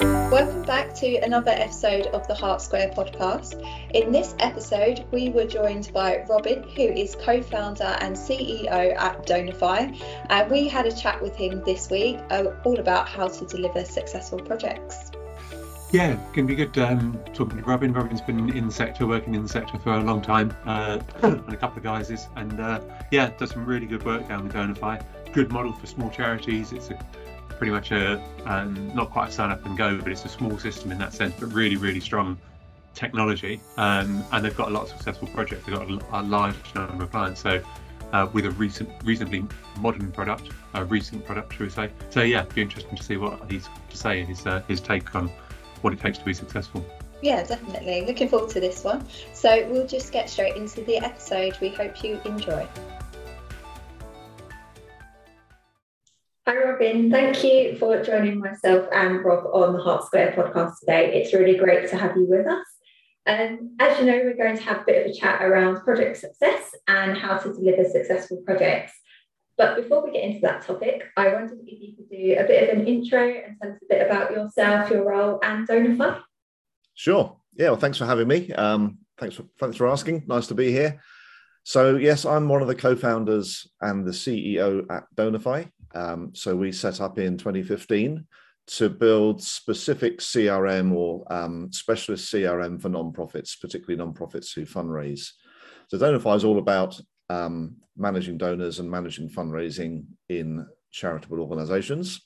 Welcome back to another episode of the Hart Square podcast. In this episode, we were joined by Robin, who is co founder and CEO at Donorfy, and we had a chat with him this week uh, all about how to deliver successful projects. Yeah, can be good um, talking to Robin. Robin's been in the sector, working in the sector for a long time, uh, and a couple of guys, is, and uh, yeah, does some really good work down with Donorfy. Good model for small charities. It's a pretty much a um, not quite a sign up and go, but it's a small system in that sense, but really, really strong technology. Um, and they've got a lot of successful projects. They've got a, a large number of clients. So uh, with a recent, reasonably modern product, a recent product, should we say? So yeah, it'd be interesting to see what he's to say, his uh, his take on what it takes to be successful. Yeah, definitely. Looking forward to this one. So we'll just get straight into the episode. We hope you enjoy. Robin. Thank you for joining myself and Rob on the Hart Square podcast today. It's really great to have you with us. Um, as you know, we're going to have a bit of a chat around project success and how to deliver successful projects. But before we get into that topic, I wondered if you could do a bit of an intro and tell us a bit about yourself, your role, and Donorfy. Sure. Yeah. Well, thanks for having me. Um, thanks for thanks for asking. Nice to be here. So yes, I'm one of the co-founders and the CEO at Donorfy. Um, so we set up in 2015 to build specific CRM or um, specialist CRM for nonprofits, particularly nonprofits who fundraise. So Donorfy is all about um, managing donors and managing fundraising in charitable organizations.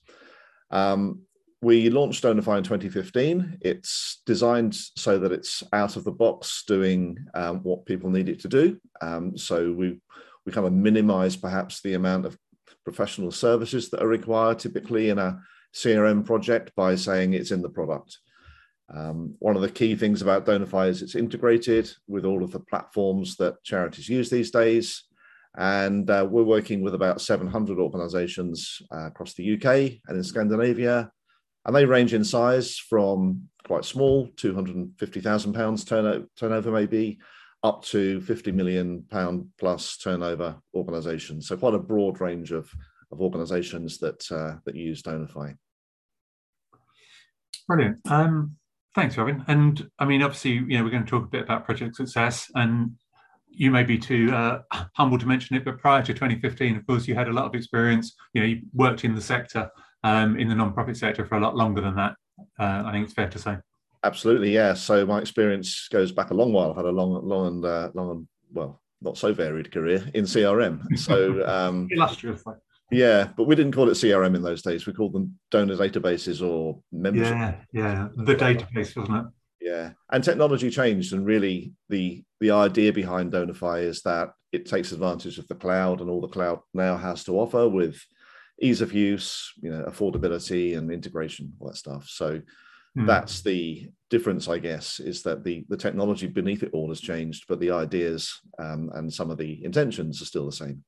Um, we launched Donorfy in 2015. It's designed so that it's out of the box doing um, what people need it to do. Um, so we we kind of minimize perhaps the amount of professional services that are required typically in a CRM project by saying it's in the product. Um, one of the key things about Donorfy is it's integrated with all of the platforms that charities use these days. And uh, we're working with about 700 organizations uh, across the UK and in Scandinavia. And they range in size from quite small, £250,000 turnover, turnover maybe, up to 50 million pound plus turnover organizations. So quite a broad range of, of organizations that, uh, that use Donorfy. Brilliant. Um, thanks, Robin. And I mean, obviously, you know, we're going to talk a bit about project success and you may be too uh, humble to mention it, but prior to 2015, of course, you had a lot of experience. You know, you worked in the sector, um, in the non-profit sector for a lot longer than that. Uh, I think it's fair to say. Absolutely, yeah. So my experience goes back a long while. I've had a long, long and uh, long and well, not so varied career in CRM. So um, illustrious. Yeah, but we didn't call it CRM in those days. We called them donor databases or membership. Yeah, yeah, the database, wasn't it? Yeah, and technology changed, and really the the idea behind Donorfy is that it takes advantage of the cloud and all the cloud now has to offer with ease of use, you know, affordability and integration, all that stuff. So Mm. That's the difference, I guess, is that the, the technology beneath it all has changed, but the ideas um, and some of the intentions are still the same.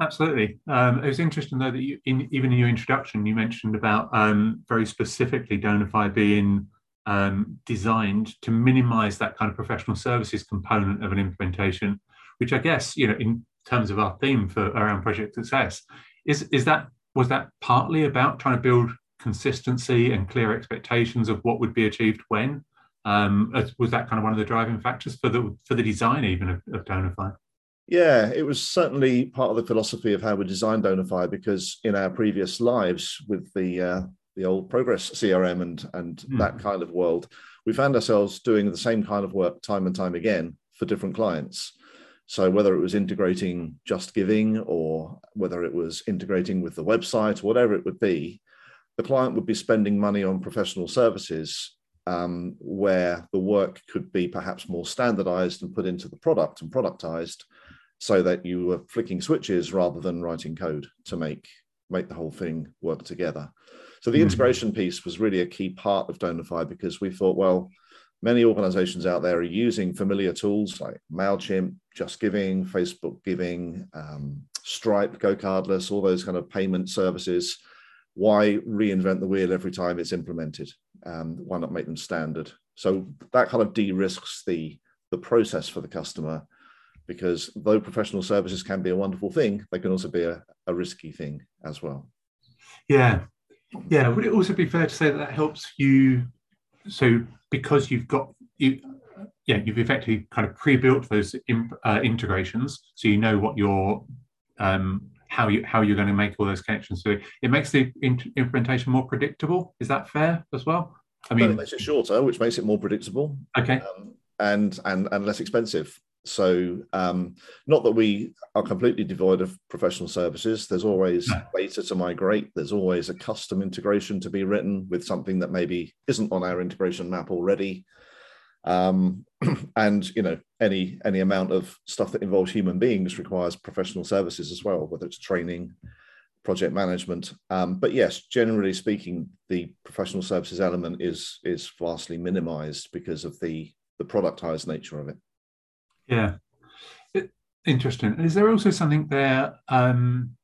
Absolutely. Um, it was interesting, though, that you, in, even in your introduction, you mentioned about um, very specifically Donorfy being um, designed to minimize that kind of professional services component of an implementation, which I guess, you know, in terms of our theme for around project success, is, is that was that partly about trying to build consistency and clear expectations of what would be achieved when? Um, was that kind of one of the driving factors for the for the design even of, of Donorfy? Yeah, it was certainly part of the philosophy of how we designed Donorfy because in our previous lives with the uh, the old Progress CRM and and mm. that kind of world, we found ourselves doing the same kind of work time and time again for different clients. So whether it was integrating Just Giving or whether it was integrating with the website, whatever it would be, the client would be spending money on professional services um, where the work could be perhaps more standardized and put into the product and productized so that you were flicking switches rather than writing code to make make the whole thing work together so the mm-hmm. integration piece was really a key part of Donorfy because we thought well many organizations out there are using familiar tools like mailchimp just giving facebook giving um, stripe gocardless all those kind of payment services why reinvent the wheel every time it's implemented? Um, why not make them standard? So that kind of de-risks the the process for the customer, because though professional services can be a wonderful thing, they can also be a, a risky thing as well. Yeah, Yeah, would it also be fair to say that that helps you? So because you've got you, yeah, you've effectively kind of pre-built those in, uh, integrations, so you know what your um, how you how you're going to make all those connections. So it makes the implementation more predictable. Is that fair as well? I mean, well, it makes it shorter, which makes it more predictable. Okay. Um, and and and less expensive. So, um, not that we are completely devoid of professional services. There's always no. data to migrate. There's always a custom integration to be written with something that maybe isn't on our integration map already. Um, and you know, any any amount of stuff that involves human beings requires professional services as well, whether it's training, project management. Um, but yes, generally speaking, the professional services element is is vastly minimised because of the the productized nature of it. Yeah, interesting. Is there also something there um,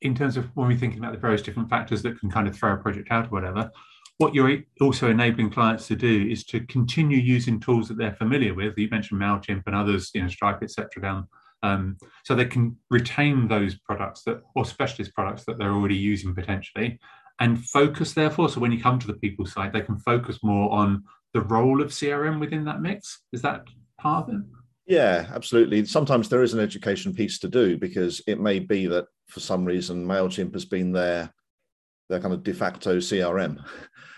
in terms of when we're thinking about the various different factors that can kind of throw a project out or whatever? What you're also enabling clients to do is to continue using tools that they're familiar with. You mentioned Mailchimp and others, you know, Stripe, etc. Down, um, so they can retain those products that or specialist products that they're already using potentially, and focus therefore. So when you come to the people side, they can focus more on the role of CRM within that mix. Is that part of it? Yeah, absolutely. Sometimes there is an education piece to do because it may be that for some reason Mailchimp has been their their kind of de facto CRM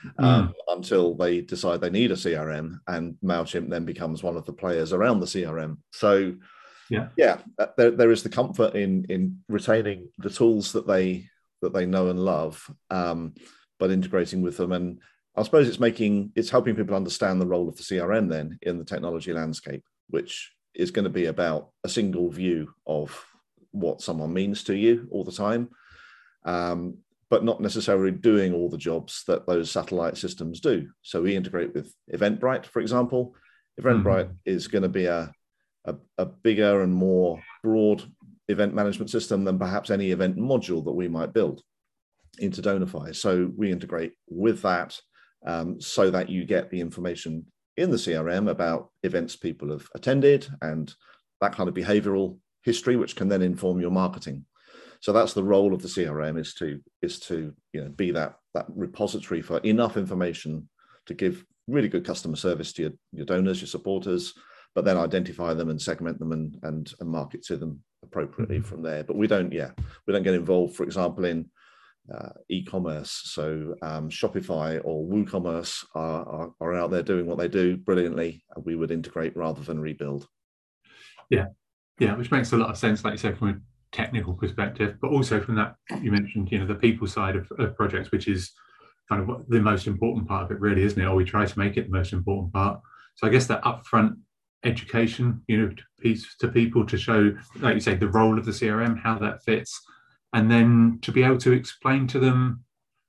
mm. um, until they decide they need a CRM, and Mailchimp then becomes one of the players around the CRM. So, yeah, yeah, uh, there, there is the comfort in in retaining the tools that they that they know and love, um, but integrating with them and I suppose it's making it's helping people understand the role of the CRM then in the technology landscape, which is going to be about a single view of what someone means to you all the time, um, but not necessarily doing all the jobs that those satellite systems do. So we integrate with Eventbrite, for example. Eventbrite mm-hmm. is going to be a, a, a bigger and more broad event management system than perhaps any event module that we might build into Donify. So we integrate with that um, so that you get the information in the CRM about events people have attended and that kind of behavioral history, which can then inform your marketing. So that's the role of the CRM is to is to you know be that that repository for enough information to give really good customer service to your, your donors, your supporters, but then identify them and segment them and and, and market to them appropriately mm-hmm. from there. But we don't, yeah, we don't get involved, for example, in uh, e-commerce. So um, Shopify or WooCommerce are, are, are, out there doing what they do brilliantly. We would integrate rather than rebuild. Yeah, yeah, which makes a lot of sense, like you said, from technical perspective, but also from that you mentioned, you know, the people side of, of projects, which is kind of the most important part of it, really, isn't it? Or we try to make it the most important part. So I guess that upfront education, you know, piece to people to show, like you say, the role of the CRM, how that fits, and then to be able to explain to them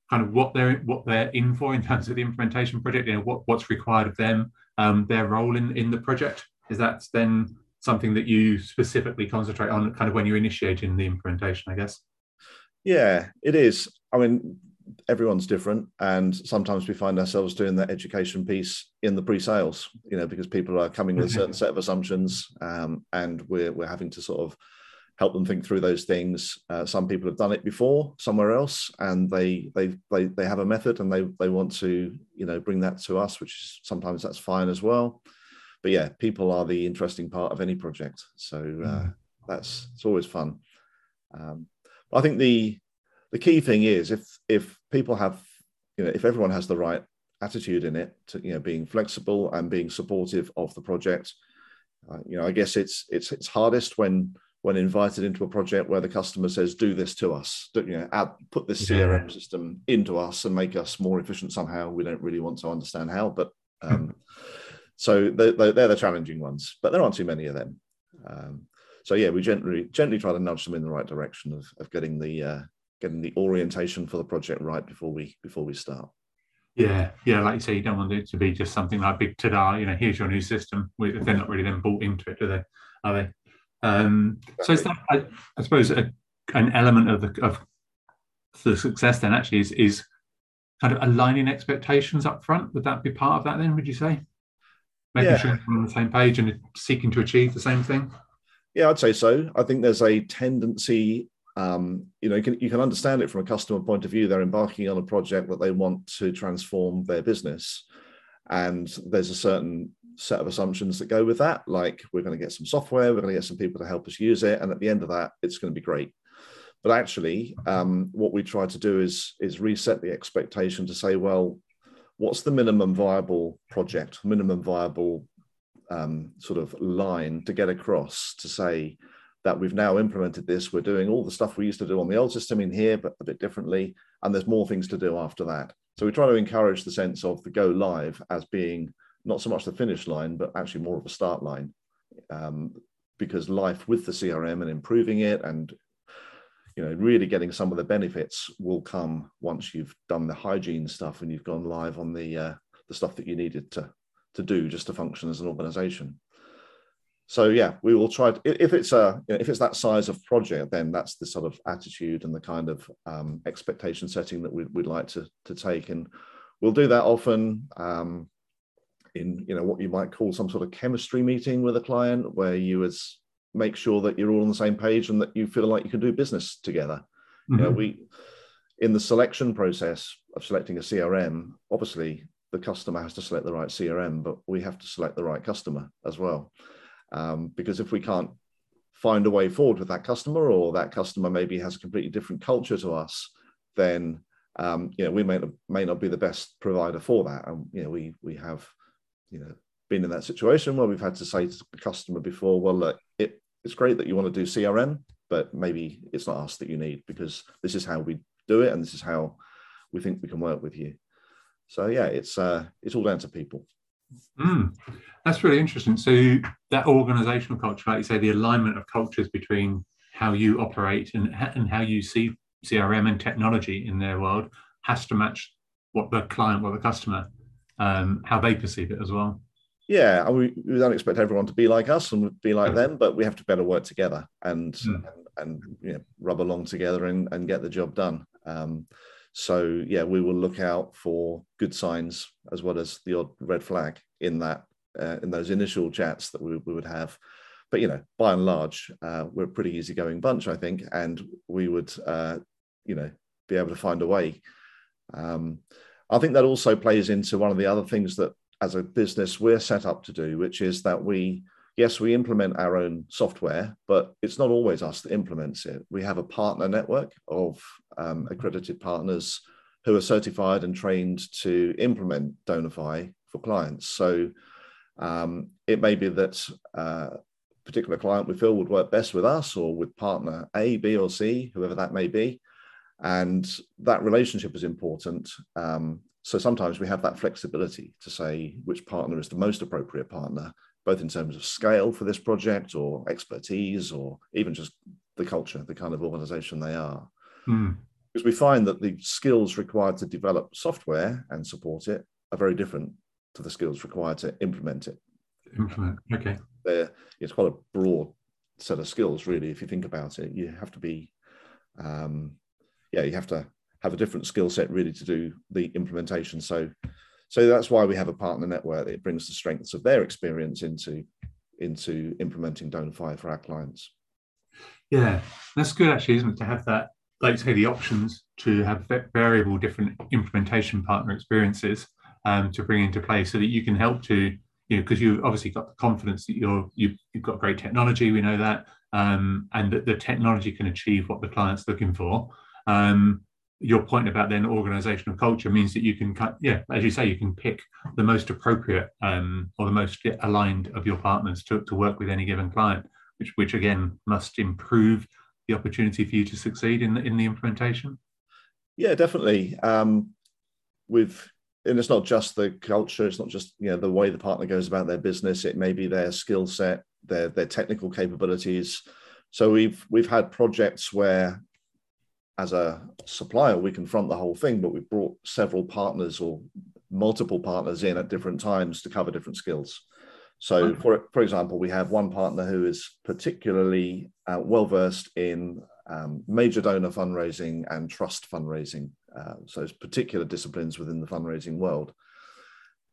kind of what they're what they're in for in terms of the implementation project, you know, what, what's required of them, um, their role in, in the project. Is that then something that you specifically concentrate on kind of when you're initiating the implementation, I guess? Yeah, it is. I mean, everyone's different and sometimes we find ourselves doing that education piece in the pre-sales you know because people are coming with a certain set of assumptions um, and we're, we're having to sort of help them think through those things. Uh, some people have done it before somewhere else, and they they they they have a method, and they they want to you know bring that to us, which is, sometimes that's fine as well. But yeah, people are the interesting part of any project, so uh, mm. that's it's always fun. Um, I think the the key thing is if if people have you know if everyone has the right attitude in it to you know being flexible and being supportive of the project uh, you know i guess it's it's it's hardest when when invited into a project where the customer says, "Do this to us," do, you know, add, put this yeah. CRM system into us and make us more efficient somehow. We don't really want to understand how, but um, so they're, they're, the challenging ones. But there aren't too many of them. Um, so yeah, we gently gently try to nudge them in the right direction of, of getting the uh, getting the orientation for the project right before we before we start. Yeah, yeah, like you say, you don't want it to be just something like big ta-da, you know, here's your new system. They're not really then bought into it, do they? Are they? Um, so is that, I, I suppose, a, an element of the of the success then actually is is kind of aligning expectations up front? Would that be part of that then? Would you say making yeah. sure we're on the same page and seeking to achieve the same thing? Yeah, I'd say so. I think there's a tendency um, you know, you can, you can understand it from a customer point of view. They're embarking on a project that they want to transform their business. And there's a certain set of assumptions that go with that. Like we're going to get some software, we're going to get some people to help us use it. And at the end of that, it's going to be great. But actually, um, what we try to do is, is reset the expectation to say, well, what's the minimum viable project, minimum viable um, sort of line to get across to say, that we've now implemented this. We're doing all the stuff we used to do on the old system in here, but a bit differently. And there's more things to do after that. So we try to encourage the sense of the go live as being not so much the finish line, but actually more of a start line. Um, because life with the CRM and improving it and you know really getting some of the benefits will come once you've done the hygiene stuff and you've gone live on the uh, the stuff that you needed to to do just to function as an organization. So yeah we will try to, if it's a if it's that size of project then that's the sort of attitude and the kind of um, expectation setting that we, would like to, to take. And we'll do that often um, in you know what you might call some sort of chemistry meeting with a client where you would make sure that you're all on the same page and that you feel like you can do business together mm-hmm. you know mm-hmm. we in the selection process of selecting a crm obviously the customer has to select the right crm but we have to select the right customer as well um, because if we can't find a way forward with that customer, or that customer maybe has a completely different culture to us, then um, you know we may not, may not be the best provider for that. And you know we we have you know been in that situation where we've had to say to the customer before, well, look, it, it's great that you want to do CRM, but maybe it's not us that you need because this is how we do it, and this is how we think we can work with you. So yeah, it's uh, it's all down to people. Mm, that's really interesting. So that organizational culture, like you say, the alignment of cultures between how you operate and, and how you see CRM and technology in their world has to match what the client, what the customer, um, how they perceive it as well. Yeah, we, we don't expect everyone to be like us and be like them, but we have to better work together and mm. and, and you know, rub along together and, and get the job done. Um, so yeah, we will look out for good signs as well as the odd red flag in that uh, in those initial chats that we, we would have. But you know, by and large, uh, we're a pretty easygoing bunch, I think, and we would uh, you know be able to find a way. Um, I think that also plays into one of the other things that as a business we're set up to do, which is that we yes, we implement our own software, but it's not always us that implements it. We have a partner network of um, accredited partners who are certified and trained to implement Donorfy for clients. So um, it may be that uh, a particular client we feel would work best with us or with partner A, B, or C, whoever that may be. And that relationship is important. Um, so sometimes we have that flexibility to say which partner is the most appropriate partner both in terms of scale for this project or expertise or even just the culture, the kind of organization they are. Mm. Because we find that the skills required to develop software and support it are very different to the skills required to implement it. Implement, okay. They're, it's quite a broad set of skills, really, if you think about it. You have to be, um, yeah, you have to have a different skill set really to do the implementation. So so that's why we have a partner network that brings the strengths of their experience into into implementing Donorfy for our clients. Yeah, that's good actually, isn't it? To have that, like say, the options to have variable different implementation partner experiences um, to bring into play, so that you can help to, you know, because you've obviously got the confidence that you're you've, you've got great technology. We know that, um, and that the technology can achieve what the client's looking for. Um, your point about then organizational culture means that you can yeah as you say you can pick the most appropriate um, or the most aligned of your partners to, to work with any given client which which again must improve the opportunity for you to succeed in the in the implementation. Yeah definitely. Um, with and it's not just the culture it's not just you know the way the partner goes about their business. It may be their skill set their their technical capabilities. So we've we've had projects where as a supplier, we can front the whole thing, but we've brought several partners or multiple partners in at different times to cover different skills. So, for for example, we have one partner who is particularly uh, well versed in um, major donor fundraising and trust fundraising. Uh, so, it's particular disciplines within the fundraising world.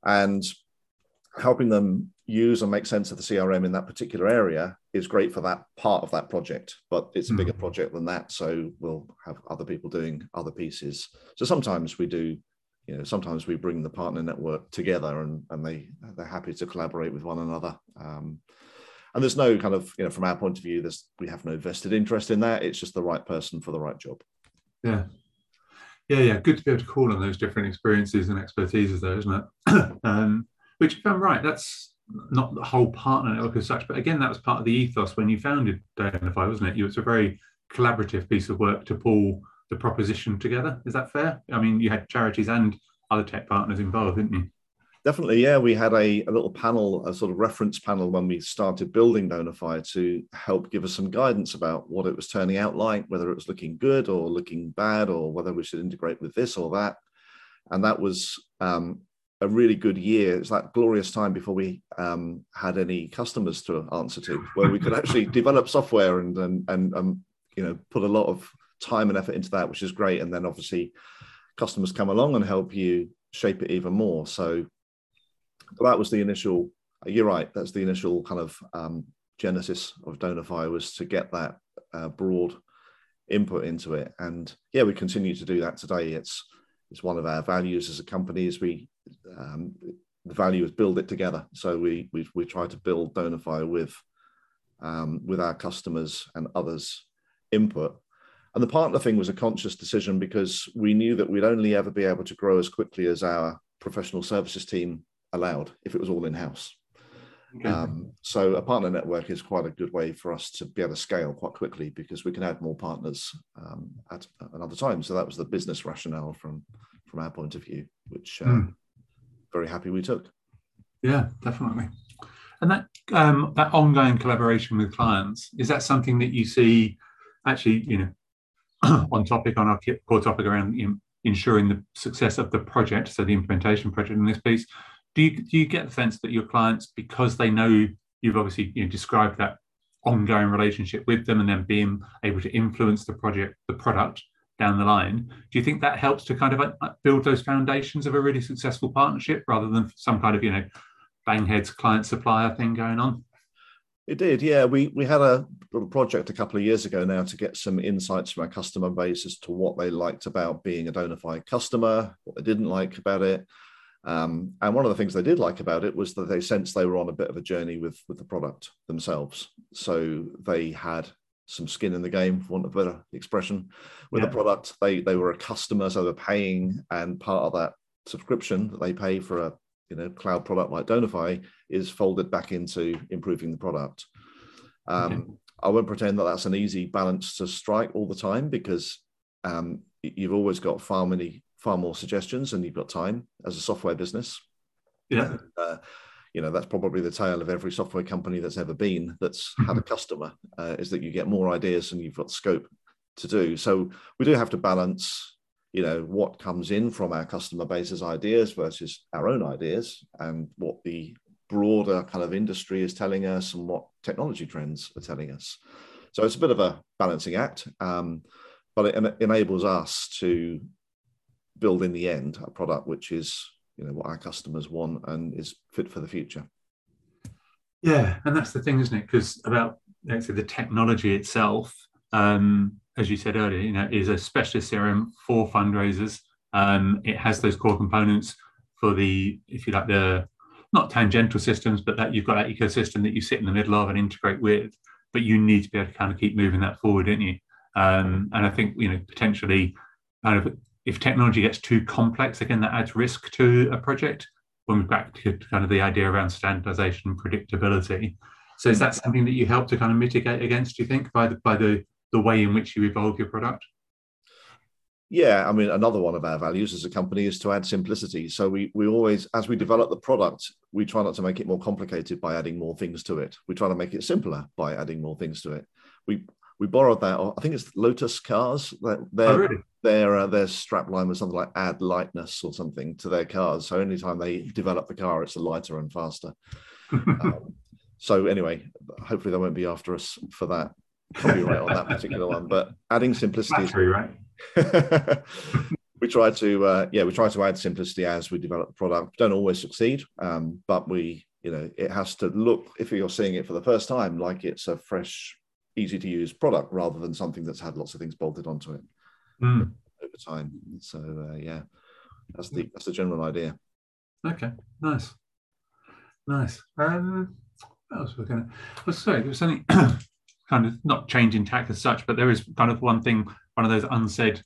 And helping them use and make sense of the CRM in that particular area is great for that part of that project, but it's a bigger mm. project than that. So we'll have other people doing other pieces. So sometimes we do, you know, sometimes we bring the partner network together and, and they, they're happy to collaborate with one another. Um, and there's no kind of, you know, from our point of view, there's, we have no vested interest in that. It's just the right person for the right job. Yeah. Yeah, yeah. Good to be able to call on those different experiences and expertises, though, isn't it? um, which, if I'm right, that's not the whole partner network as such, but again, that was part of the ethos when you founded Donorfy, wasn't it? It's a very collaborative piece of work to pull the proposition together. Is that fair? I mean, you had charities and other tech partners involved, didn't you? Definitely, yeah. We had a, a little panel, a sort of reference panel when we started building Donorfy to help give us some guidance about what it was turning out like, whether it was looking good or looking bad, or whether we should integrate with this or that. And that was um, a really good year. It's that glorious time before we um, had any customers to answer to, where we could actually develop software and and and um, you know put a lot of time and effort into that, which is great. And then obviously customers come along and help you shape it even more. So that was the initial. You're right. That's the initial kind of um, genesis of Donorfy was to get that uh, broad input into it. And yeah, we continue to do that today. It's it's one of our values as a company. Is we um, the value is build it together. So we we we try to build Donorfy with um, with our customers and others' input. And the partner thing was a conscious decision because we knew that we'd only ever be able to grow as quickly as our professional services team allowed if it was all in house. Okay. Um, so a partner network is quite a good way for us to be able to scale quite quickly because we can add more partners um, at another time. So that was the business rationale from from our point of view, which uh, mm. Very happy we took. Yeah, definitely. And that um, that ongoing collaboration with clients is that something that you see actually, you know, on topic on our core topic around ensuring the success of the project, so the implementation project in this piece do you do you get the sense that your clients, because they know you've obviously you know, described that ongoing relationship with them and then being able to influence the project, the product down the line, do you think that helps to kind of uh, build those foundations of a really successful partnership rather than some kind of you know bang heads client supplier thing going on? It did, yeah. We we had a little project a couple of years ago now to get some insights from our customer base as to what they liked about being a Donorfy customer, what they didn't like about it, um, and one of the things they did like about it was that they sensed they were on a bit of a journey with with the product themselves. So they had some skin in the game, for want of a better expression, with yeah. the product. They they were a customer, so they're paying, and part of that subscription that they pay for a you know cloud product like Donorfy is folded back into improving the product. Um, okay. I won't pretend that that's an easy balance to strike all the time because um, you've always got far many far more suggestions and you've got time as a software business. Yeah. Uh, you know, that's probably the tale of every software company that's ever been that's had a customer uh, is that you get more ideas and you've got scope to do. So we do have to balance, you know, what comes in from our customer base as ideas versus our own ideas and what the broader kind of industry is telling us and what technology trends are telling us. So it's a bit of a balancing act, um, but it enables us to build in the end a product which is you know what our customers want and is fit for the future. Yeah and that's the thing isn't it? Because about let's say the technology itself um, as you said earlier you know is a specialist crm for fundraisers. Um, it has those core components for the if you like the not tangential systems but that you've got that ecosystem that you sit in the middle of and integrate with but you need to be able to kind of keep moving that forward don't you? Um, and i think you know potentially kind of if technology gets too complex, again, that adds risk to a project. When we're back to kind of the idea around standardization and predictability. So is that something that you help to kind of mitigate against, do you think, by the by the, the way in which you evolve your product? Yeah, I mean, another one of our values as a company is to add simplicity. So we we always, as we develop the product, we try not to make it more complicated by adding more things to it. We try to make it simpler by adding more things to it. We we borrowed that. I think it's Lotus cars. Their oh, really? their uh, their strap line was something like "add lightness" or something to their cars. So anytime they develop the car, it's lighter and faster. um, so anyway, hopefully they won't be after us for that copyright on that particular one. But adding simplicity, Battery, right? we try to uh, yeah we try to add simplicity as we develop the product. Don't always succeed, um, but we you know it has to look if you're seeing it for the first time like it's a fresh, easy to use product rather than something that's had lots of things bolted onto it Mm. over time. So uh, yeah, that's the that's the general idea. Okay, nice, nice. Um, what else we're gonna? Well, sorry, there was something kind of not changing tack as such, but there is kind of one thing, one of those unsaid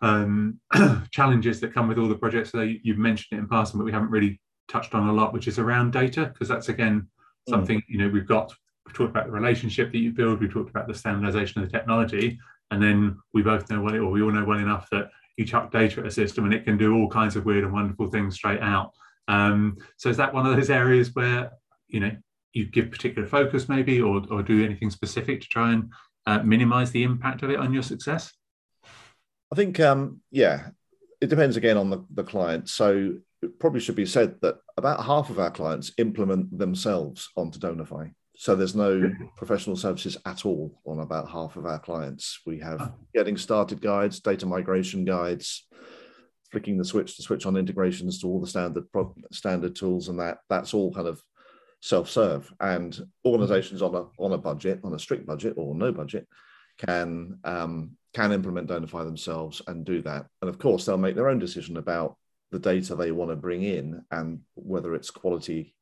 um, challenges that come with all the projects. So you, you've mentioned it in passing, but we haven't really touched on a lot, which is around data, because that's again something you know we've got. We've talked about the relationship that you build. We talked about the standardization of the technology, and then we both know well, or we all know well enough that you chuck data at a system and it can do all kinds of weird and wonderful things straight out. Um, so is that one of those areas where you know you give particular focus maybe or, or do anything specific to try and uh, minimize the impact of it on your success? I think um, yeah, it depends again on the, the client. So it probably should be said that about half of our clients implement themselves onto Donorfy. So there's no professional services at all on about half of our clients. We have Oh. getting started guides, data migration guides, flicking the switch to switch on integrations to all the standard pro- standard tools, and that that's all kind of self-serve. And organizations on a on a budget, on a strict budget or no budget, can um, can implement Donorfy themselves and do that. And of course, they'll make their own decision about the data they want to bring in and whether its quality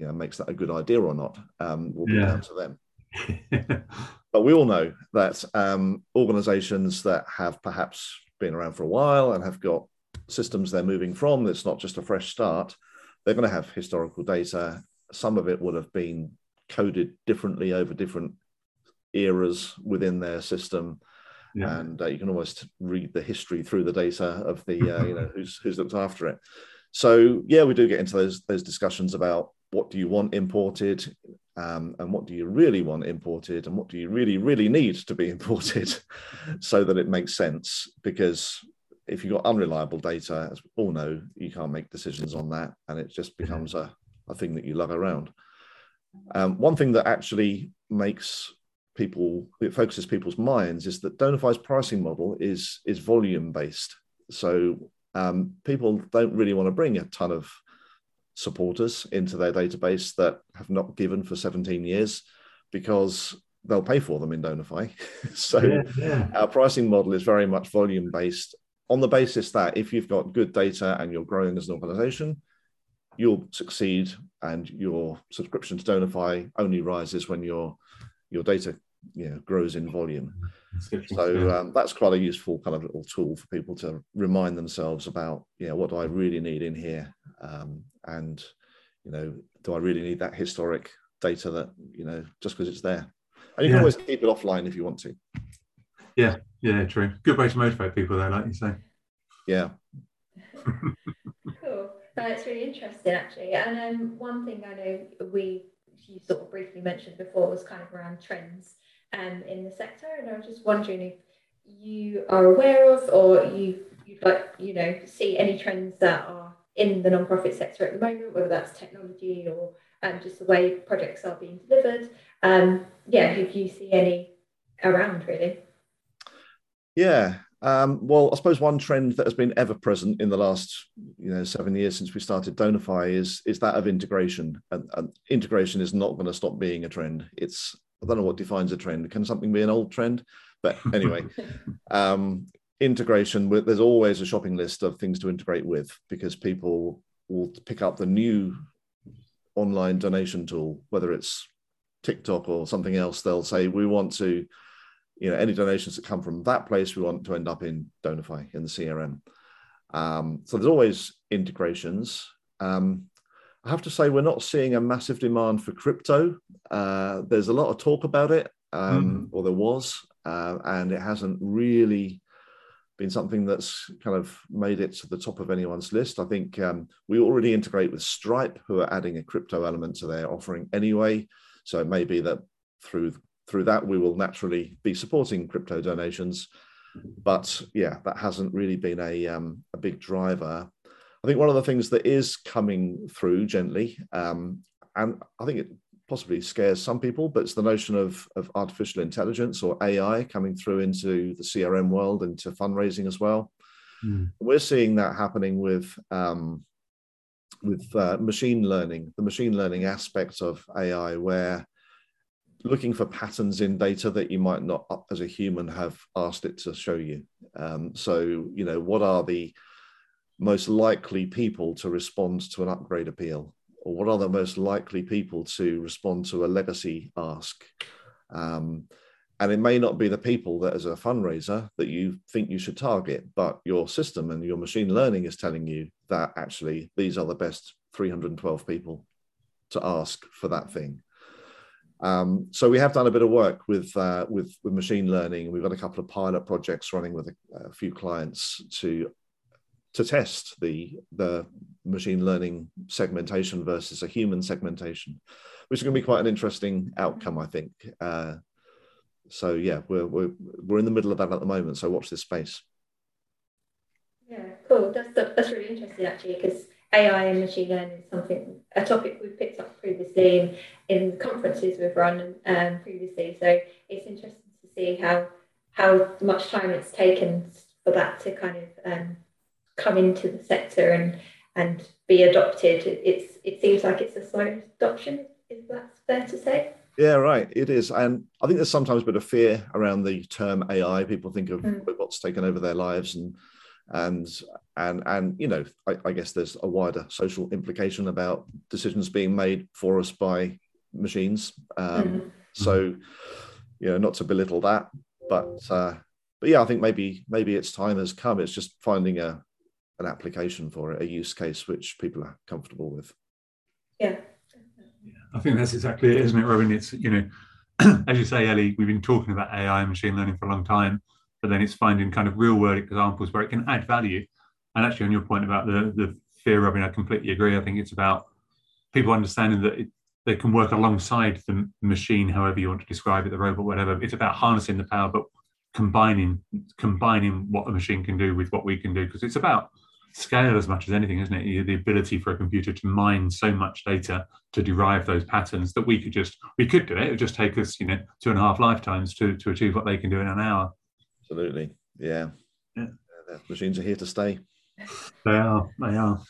you know, makes that a good idea or not um, will be Yeah. down to them. But we all know that um, organizations that have perhaps been around for a while and have got systems they're moving from, it's not just a fresh start, they're going to have historical data. Some of it would have been coded differently over different eras within their system. yeah. And uh, you can almost read the history through the data of the, uh, you know, who's, who's looked after it. So yeah, we do get into those those discussions about what do you want imported, um, and what do you really want imported, and what do you really really need to be imported, so that it makes sense. Because if you've got unreliable data, as we all know, you can't make decisions on that, and it just becomes a, a thing that you lug around. Um, one thing that actually makes people it focuses people's minds is that Donorfy's pricing model is is volume based. So um, people don't really want to bring a ton of supporters into their database that have not given for 17 years because they'll pay for them in Donorfy. so yeah, yeah. our pricing model is very much volume based on the basis that if you've got good data and you're growing as an organization, you'll succeed and your subscription to Donorfy only rises when your your data you know, grows in volume. So um, that's quite a useful kind of little tool for people to remind themselves about, you know, what do I really need in here? Um, and, you know, do I really need that historic data that, you know, just because it's there? And you can always keep it offline if you want to. yeah, yeah, true. Good way to motivate people, though, like you say. Yeah. Cool. That's really interesting, actually. And um, one thing I know we you sort of briefly mentioned before was kind of around trends um, in the sector, and I was just wondering if you are aware of or you you'd like you know see any trends that are in the non-profit sector at the moment, whether that's technology or um, just the way projects are being delivered. Um, yeah, if you see any around, really. Yeah. Um, well, I suppose one trend that has been ever present in the last, you know, seven years since we started Donorfy is is that of integration. And, and integration is not going to stop being a trend. It's I don't know what defines a trend. Can something be an old trend? But anyway, um, integration. with- There's always a shopping list of things to integrate with because people will pick up the new online donation tool, whether it's TikTok or something else. They'll say we want to you know any donations that come from that place we want to end up in Donorfy in the crm um, so there's always integrations um, i have to say we're not seeing a massive demand for crypto uh, there's a lot of talk about it um, or there was uh, and it hasn't really been something that's kind of made it to the top of anyone's list. I think um, we already integrate with stripe who are adding a crypto element to their offering anyway. So it may be that through through that we will naturally be supporting crypto donations. But yeah that hasn't really been a, um, a big driver. I think one of the things that is coming through gently um, and i think it possibly scares some people but it's the notion of, of artificial intelligence or ai coming through into the crm world into fundraising as well Mm. We're seeing that happening with um, with uh, machine learning, the machine learning aspect of AI, where looking for patterns in data that you might not, as a human, have asked it to show you. Um, so, you know, what are the most likely people to respond to an upgrade appeal? Or what are the most likely people to respond to a legacy ask? Um, and it may not be the people that, as a fundraiser, that you think you should target, but your system and your machine learning is telling you that actually these are the best 312 people to ask for that thing. Um, so we have done a bit of work with, uh, with, with machine learning. We've got a couple of pilot projects running with a, a few clients to to test the the machine learning segmentation versus a human segmentation, which is going to be quite an interesting outcome, I think. Uh, so yeah, we're we're we're in the middle of that at the moment. So watch this space. Yeah, cool. That's that's really interesting actually because AI and machine learning is something a topic we've picked up previously in, in conferences we've run um, previously. So it's interesting to see how how much time it's taken for that to kind of um, come into the sector and and be adopted. It's it seems like it's a slow adoption. Is that fair to say? Yeah, right. It is, and I think there's sometimes a bit of fear around the term AI. People think of mm. robots taking over their lives, and and and and you know, I, I, guess there's a wider social implication about decisions being made for us by machines. Um, mm. So, you know, not to belittle that, but uh, but yeah, I think maybe maybe its time has come. It's just finding a an application for it, a use case which people are comfortable with. Yeah. I think that's exactly it, isn't it, Robin? It's, you know, as you say, Ellie, we've been talking about AI and machine learning for a long time, but then it's finding kind of real world examples where it can add value. And actually, on your point about the, the fear, Robin, I completely agree. I think it's about people understanding that it, they can work alongside the machine, however you want to describe it, the robot, whatever. It's about harnessing the power, but combining combining what a machine can do with what we can do, because it's about scale as much as anything, isn't it? The ability for a computer to mine so much data to derive those patterns that we could just we could do it. It would just take us, you know, two and a half lifetimes to to achieve what they can do in an hour. Absolutely, yeah. Yeah, the machines are here to stay. They are. They are.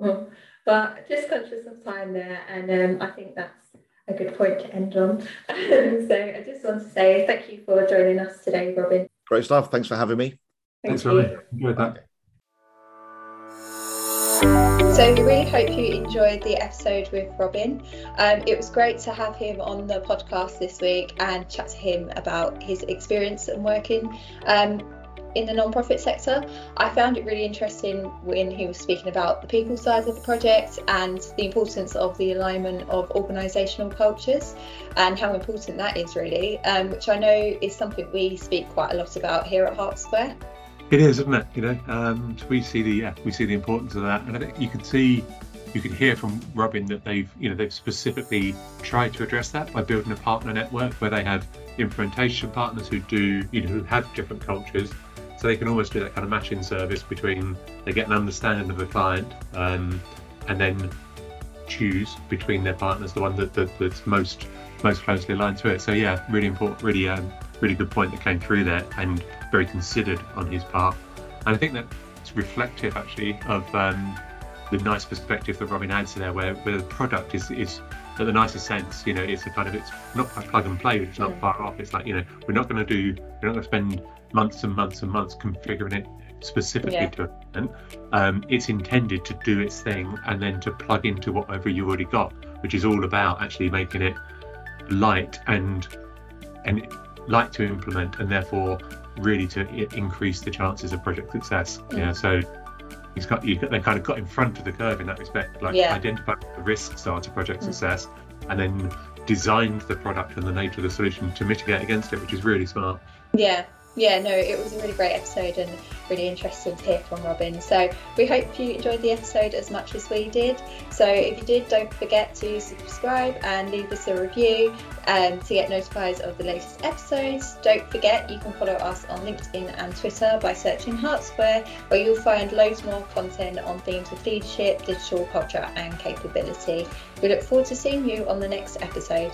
but just conscious of time there, and um, I think that's a good point to end on. so I just want to say thank you for joining us today, Robin. Great stuff. Thanks for having me. Thanks, Robin. Enjoyed that. So, we really hope you enjoyed the episode with Robin. Um, it was great to have him on the podcast this week and chat to him about his experience and working um, in the non-profit sector. I found it really interesting when he was speaking about the people side of the project and the importance of the alignment of organisational cultures and how important that is really, um, which I know is something we speak quite a lot about here at Hart Square. It is, isn't it? You know, um, we see the yeah, we see the importance of that, and I think you can see, you can hear from Robin that they've you know they've specifically tried to address that by building a partner network where they have implementation partners who do you know who have different cultures, so they can almost do that kind of matching service between they get an understanding of the client, um, and then choose between their partners the one that, that that's most most closely aligned to it. So yeah, really important, really um, really good point that came through there, and very considered on his part. And I think that it's reflective actually of um, the nice perspective that Robin adds there, where, where the product is is in the nicest sense, you know, it's a kind of it's not plug and play, it's not far off. It's like you know, we're not going to do, we're not going to spend months and months and months configuring it specifically yeah. to and um, it's intended to do its thing and then to plug into whatever you already got, which is all about actually making it light and and light to implement and therefore really to increase the chances of project success. Mm. Yeah, so he's got you they kind of got in front of the curve in that respect, like yeah. identify the risks are to project mm. success, and then designed the product and the nature of the solution to mitigate against it, which is really smart. Yeah, yeah, no, it was a really great episode and really interesting to hear from Robin. So we hope you enjoyed the episode as much as we did. So if you did, don't forget to subscribe and leave us a review um, to get notified of the latest episodes. Don't forget you can follow us on LinkedIn and Twitter by searching Hart Square, where you'll find loads more content on themes of leadership, digital culture, and capability. We look forward to seeing you on the next episode.